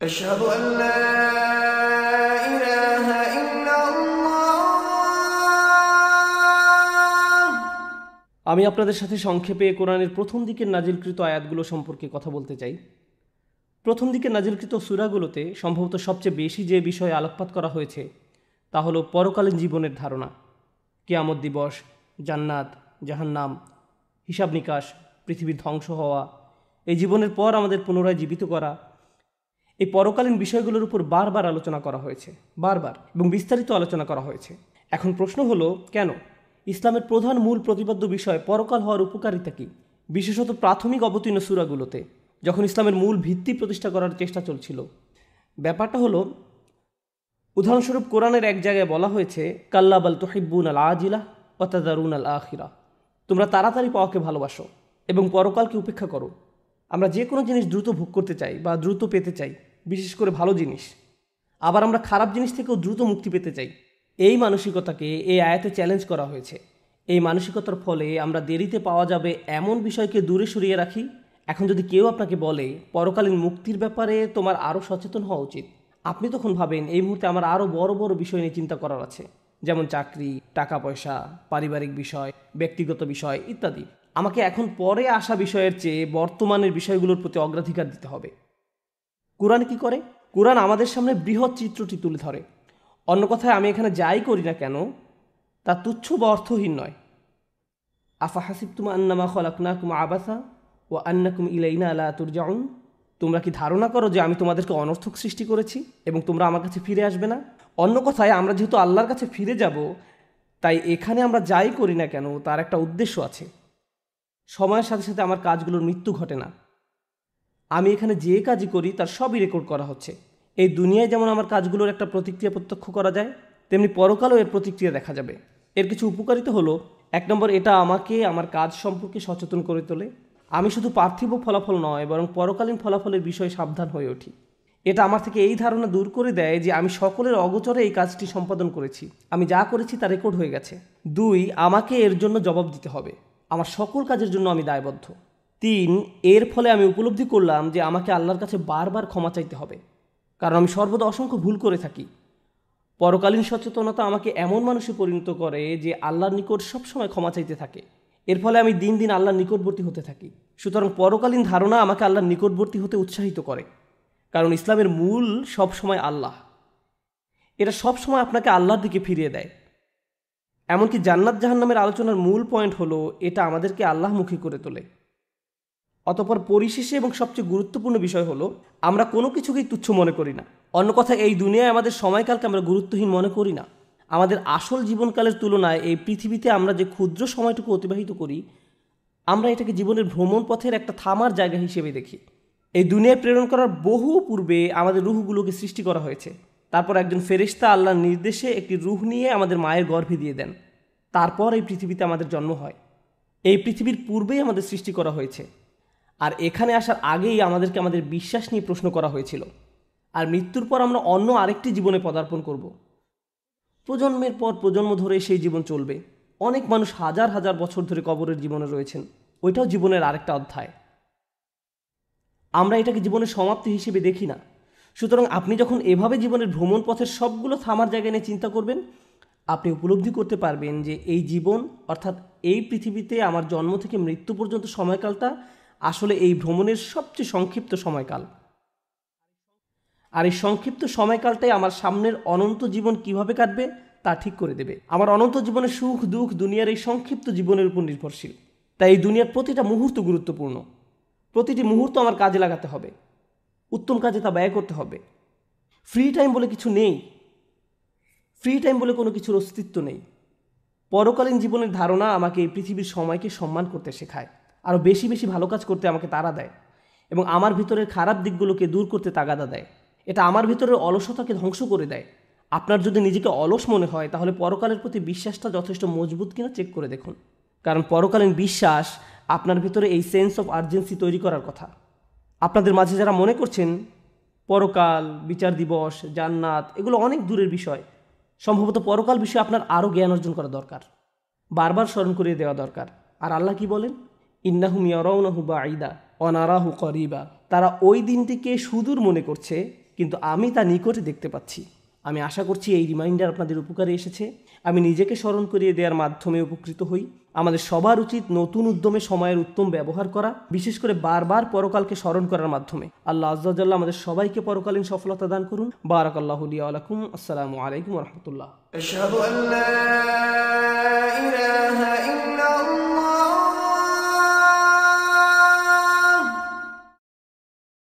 أشهد أن لا إله إلا الله আমি আপনাদের সাথে সংক্ষেপে কোরআনের প্রথম দিকের নাজিলকৃত আয়াতগুলো সম্পর্কে কথা বলতে চাই প্রথম দিকের নাজিলকৃত সুরাগুলোতে সম্ভবত সবচেয়ে বেশি যে বিষয়ে আলোকপাত করা হয়েছে তা হলো পরকালীন জীবনের ধারণা কেয়ামত দিবস জান্নাত জাহান্নাম হিসাব নিকাশ পৃথিবীর ধ্বংস হওয়া এই জীবনের পর আমাদের পুনরায় জীবিত করা এই পরকালীন বিষয়গুলোর উপর বারবার আলোচনা করা হয়েছে, বারবার এবং বিস্তারিত আলোচনা করা হয়েছে। এখন প্রশ্ন হলো, কেন? ইসলামের প্রধান মূল প্রতিপাদ্য বিষয় পরকাল হওয়ার উপকারিতা কী? বিশেষত প্রাথমিক অবতীর্ণ সুরাগুলোতে, যখন ইসলামের মূল ভিত্তি প্রতিষ্ঠা করার চেষ্টা চলছিল। ব্যাপারটা হলো, উদাহরণস্বরূপ কোরআনের এক জায়গায় বলা হয়েছে কাল্লাবাল তোহিব্বুন আল আজিলা অতাদারুন আল আখিরা। তোমরা তাড়াতাড়ি পাওয়াকে ভালোবাসো এবং পরকালকে উপেক্ষা করো। আমরা যে কোনো জিনিস দ্রুত ভোগ করতে চাই বা দ্রুত পেতে চাই। বিশেষ করে ভালো জিনিস। আবার আমরা খারাপ জিনিস থেকেও দ্রুত মুক্তি পেতে চাই। এই মানসিকতাকে এই আয়াতে চ্যালেঞ্জ করা হয়েছে। এই মানসিকতার ফলে আমরা দেরিতে পাওয়া যাবে এমন বিষয়কে দূরে সরিয়ে রাখি। এখন যদি কেউ আপনাকে বলে, পরকালীন মুক্তির ব্যাপারে তোমার আরও সচেতন হওয়া উচিত। আপনি তখন ভাবেন, এই মুহূর্তে আমার আরও বড় বড় বিষয় নিয়ে চিন্তা করার আছে। যেমন চাকরি টাকা পয়সা পারিবারিক বিষয়, ব্যক্তিগত বিষয় ইত্যাদি। আমাকে এখন পরে আসা বিষয়ের চেয়ে বর্তমানের বিষয়গুলোর প্রতি অগ্রাধিকার দিতে হবে। কোরআন কি করে? কোরআন আমাদের সামনে বৃহৎ চিত্রটি তুলে ধরে। অন্য কথায়, আমি এখানে যাই করি না কেন, তা তুচ্ছ বা অর্থহীন নয়। আফা হাসিব তুমা আন্নামা খলাকনা কুমা আবাসা ও আন্নাকুম ইলাইনা আলা তুরজাউন। তোমরা কি ধারণা করো যে আমি তোমাদেরকে অনর্থক সৃষ্টি করেছি এবং তোমরা আমার কাছে ফিরে আসবে না? অন্য কথায়, আমরা যেহেতু আল্লাহর কাছে ফিরে যাব, তাই এখানে আমরা যাই করি না কেন, তার একটা উদ্দেশ্য আছে। সময়ের সাথে সাথে আমার কাজগুলোর মৃত্যু ঘটে না। আমি এখানে যে কাজই করি, তার সবই রেকর্ড করা হচ্ছে। এই দুনিয়ায় যেমন আমার কাজগুলোর একটা প্রতিক্রিয়া প্রত্যক্ষ করা যায়, তেমনি পরকালও এর প্রতিক্রিয়া দেখা যাবে। এর কিছু উপকারিতা হলো, এক নম্বর এটা আমাকে আমার কাজ সম্পর্কে সচেতন করে তোলে। আমি শুধু পার্থিব ফলাফল নয়, বরং পরকালীন ফলাফলের বিষয়ে সাবধান হয়ে উঠি। এটা আমার থেকে এই ধারণা দূর করে দেয় যে আমি সকলের অগোচরে এই কাজটি সম্পাদন করেছি। আমি যা করেছি তা রেকর্ড হয়ে গেছে। দুই, আমাকে এর জন্য জবাব দিতে হবে। আমার সকল কাজের জন্য আমি দায়বদ্ধ। তিন, এর ফলে আমি উপলব্ধি করলাম যে আমাকে আল্লাহর কাছে বারবার ক্ষমা চাইতে হবে। কারণ আমি সর্বদা অসংখ্য ভুল করে থাকি। পরকালীন সচেতনতা আমাকে এমন মানুষে পরিণত করে যে আল্লাহর নিকট সবসময় ক্ষমা চাইতে থাকে। এর ফলে আমি দিন দিন আল্লাহর নিকটবর্তী হতে থাকি। সুতরাং পরকালীন ধারণা আমাকে আল্লাহর নিকটবর্তী হতে উৎসাহিত করে। কারণ ইসলামের মূল সবসময় আল্লাহ। এটা সবসময় আপনাকে আল্লাহর দিকে ফিরিয়ে দেয়। এমনকি জান্নাত জাহান্নামের আলোচনার মূল পয়েন্ট হলো, এটা আমাদেরকে আল্লাহমুখী করে তোলে। অতপর পরিশেষে এবং সবচেয়ে গুরুত্বপূর্ণ বিষয় হলো, আমরা কোনো কিছুকেই তুচ্ছ মনে করি না। অন্য কথা, এই দুনিয়ায় আমাদের সময়কালকে আমরা গুরুত্বহীন মনে করি না। আমাদের আসল জীবনকালের তুলনায় এই পৃথিবীতে আমরা যে ক্ষুদ্র সময়টুকু অতিবাহিত করি, আমরা এটাকে জীবনের ভ্রমণ পথের একটা থামার জায়গা হিসেবে দেখি। এই দুনিয়ায় প্রেরণ করার বহু পূর্বে আমাদের রুহগুলোকে সৃষ্টি করা হয়েছে। তারপর একজন ফেরিস্তা আল্লাহর নির্দেশে একটি রুহ নিয়ে আমাদের মায়ের গর্ভে দিয়ে দেন। তারপর এই পৃথিবীতে আমাদের জন্ম হয়। এই পৃথিবীর পূর্বেই আমাদের সৃষ্টি করা হয়েছে। আর এখানে আসার আগেই আমাদেরকে আমাদের বিশ্বাস নিয়ে প্রশ্ন করা হয়েছিল। আর মৃত্যুর পর আমরা অন্য আরেকটি জীবনে পদার্পণ করব। প্রজন্মের পর প্রজন্ম ধরে সেই জীবন চলবে। অনেক মানুষ হাজার হাজার বছর ধরে কবরের জীবনে রয়েছেন। ওইটাও জীবনের আরেকটা অধ্যায়। আমরা এটাকে জীবনের সমাপ্তি হিসেবে দেখি না। সুতরাং আপনি যখন এভাবে জীবনের ভ্রমণ পথের সবগুলো থামার জায়গায় নিয়ে চিন্তা করবেন, আপনি উপলব্ধি করতে পারবেন যে এই জীবন, অর্থাৎ এই পৃথিবীতে আমার জন্ম থেকে মৃত্যু পর্যন্ত সময়কালটা আসলে এই ভ্রমণের সবচেয়ে সংক্ষিপ্ত সময়কাল। আর এই সংক্ষিপ্ত সময়কালটাই আমার সামনের অনন্ত জীবন কীভাবে কাটবে, তা ঠিক করে দেবে। আমার অনন্ত জীবনের সুখ, দুঃখ, দুনিয়ার এই সংক্ষিপ্ত জীবনের উপর নির্ভরশীল। তাই এই দুনিয়ার প্রতিটা মুহূর্ত গুরুত্বপূর্ণ। প্রতিটি মুহূর্ত আমার কাজে লাগাতে হবে। উত্তম কাজে তা ব্যয় করতে হবে। ফ্রি টাইম বলে কিছু নেই। ফ্রি টাইম বলে কোনো কিছুর অস্তিত্ব নেই। পরকালীন জীবনের ধারণা আমাকে এই পৃথিবীর সময়কে সম্মান করতে শেখায়। আরও বেশি বেশি ভালো কাজ করতে আমাকে তাড়া দেয় এবং আমার ভিতরের খারাপ দিকগুলোকে দূর করতে তাগাদা দেয়। এটা আমার ভিতরের অলসতাকে ধ্বংস করে দেয়। আপনার যদি নিজেকে অলস মনে হয়, তাহলে পরকালের প্রতি বিশ্বাসটা যথেষ্ট মজবুত কিনা চেক করে দেখুন। কারণ পরকালীন বিশ্বাস আপনার ভিতরে এই সেন্স অফ আর্জেন্সি তৈরি করার কথা। আপনাদের মাঝে যারা মনে করছেন, পরকাল, বিচার দিবস, জান্নাত, এগুলো অনেক দূরের বিষয়। সম্ভবত পরকাল বিষয়ে আপনার আরও জ্ঞান অর্জন করা দরকার। বারবার স্মরণ করিয়ে দেওয়া দরকার। আর আল্লাহ কি বলেন? ইন্নাহুম বাঈদা অনারাহু করিবা। তারা ওই দিনটিকে সুদূর মনে করছে, কিন্তু আমি তা নিকটে দেখতে পাচ্ছি। আমি আশা করছি এই রিমাইন্ডার আপনাদের উপকারে এসেছে। আমি নিজেকে স্মরণ করিয়ে দেওয়ার মাধ্যমে উপকৃত হই। আমাদের সবার উচিত নতুন উদ্যমে সময়ের উত্তম ব্যবহার করা, বিশেষ করে বারবার পরকালকে স্মরণ করার মাধ্যমে। আল্লাহ আজ্জাল্লাহ আমাদের সবাইকে পরকালীন সফলতা দান করুন। বারাক আল্লাহ আলাইকুম আসসালামু আলাইকুম রহমতুল্লাহ।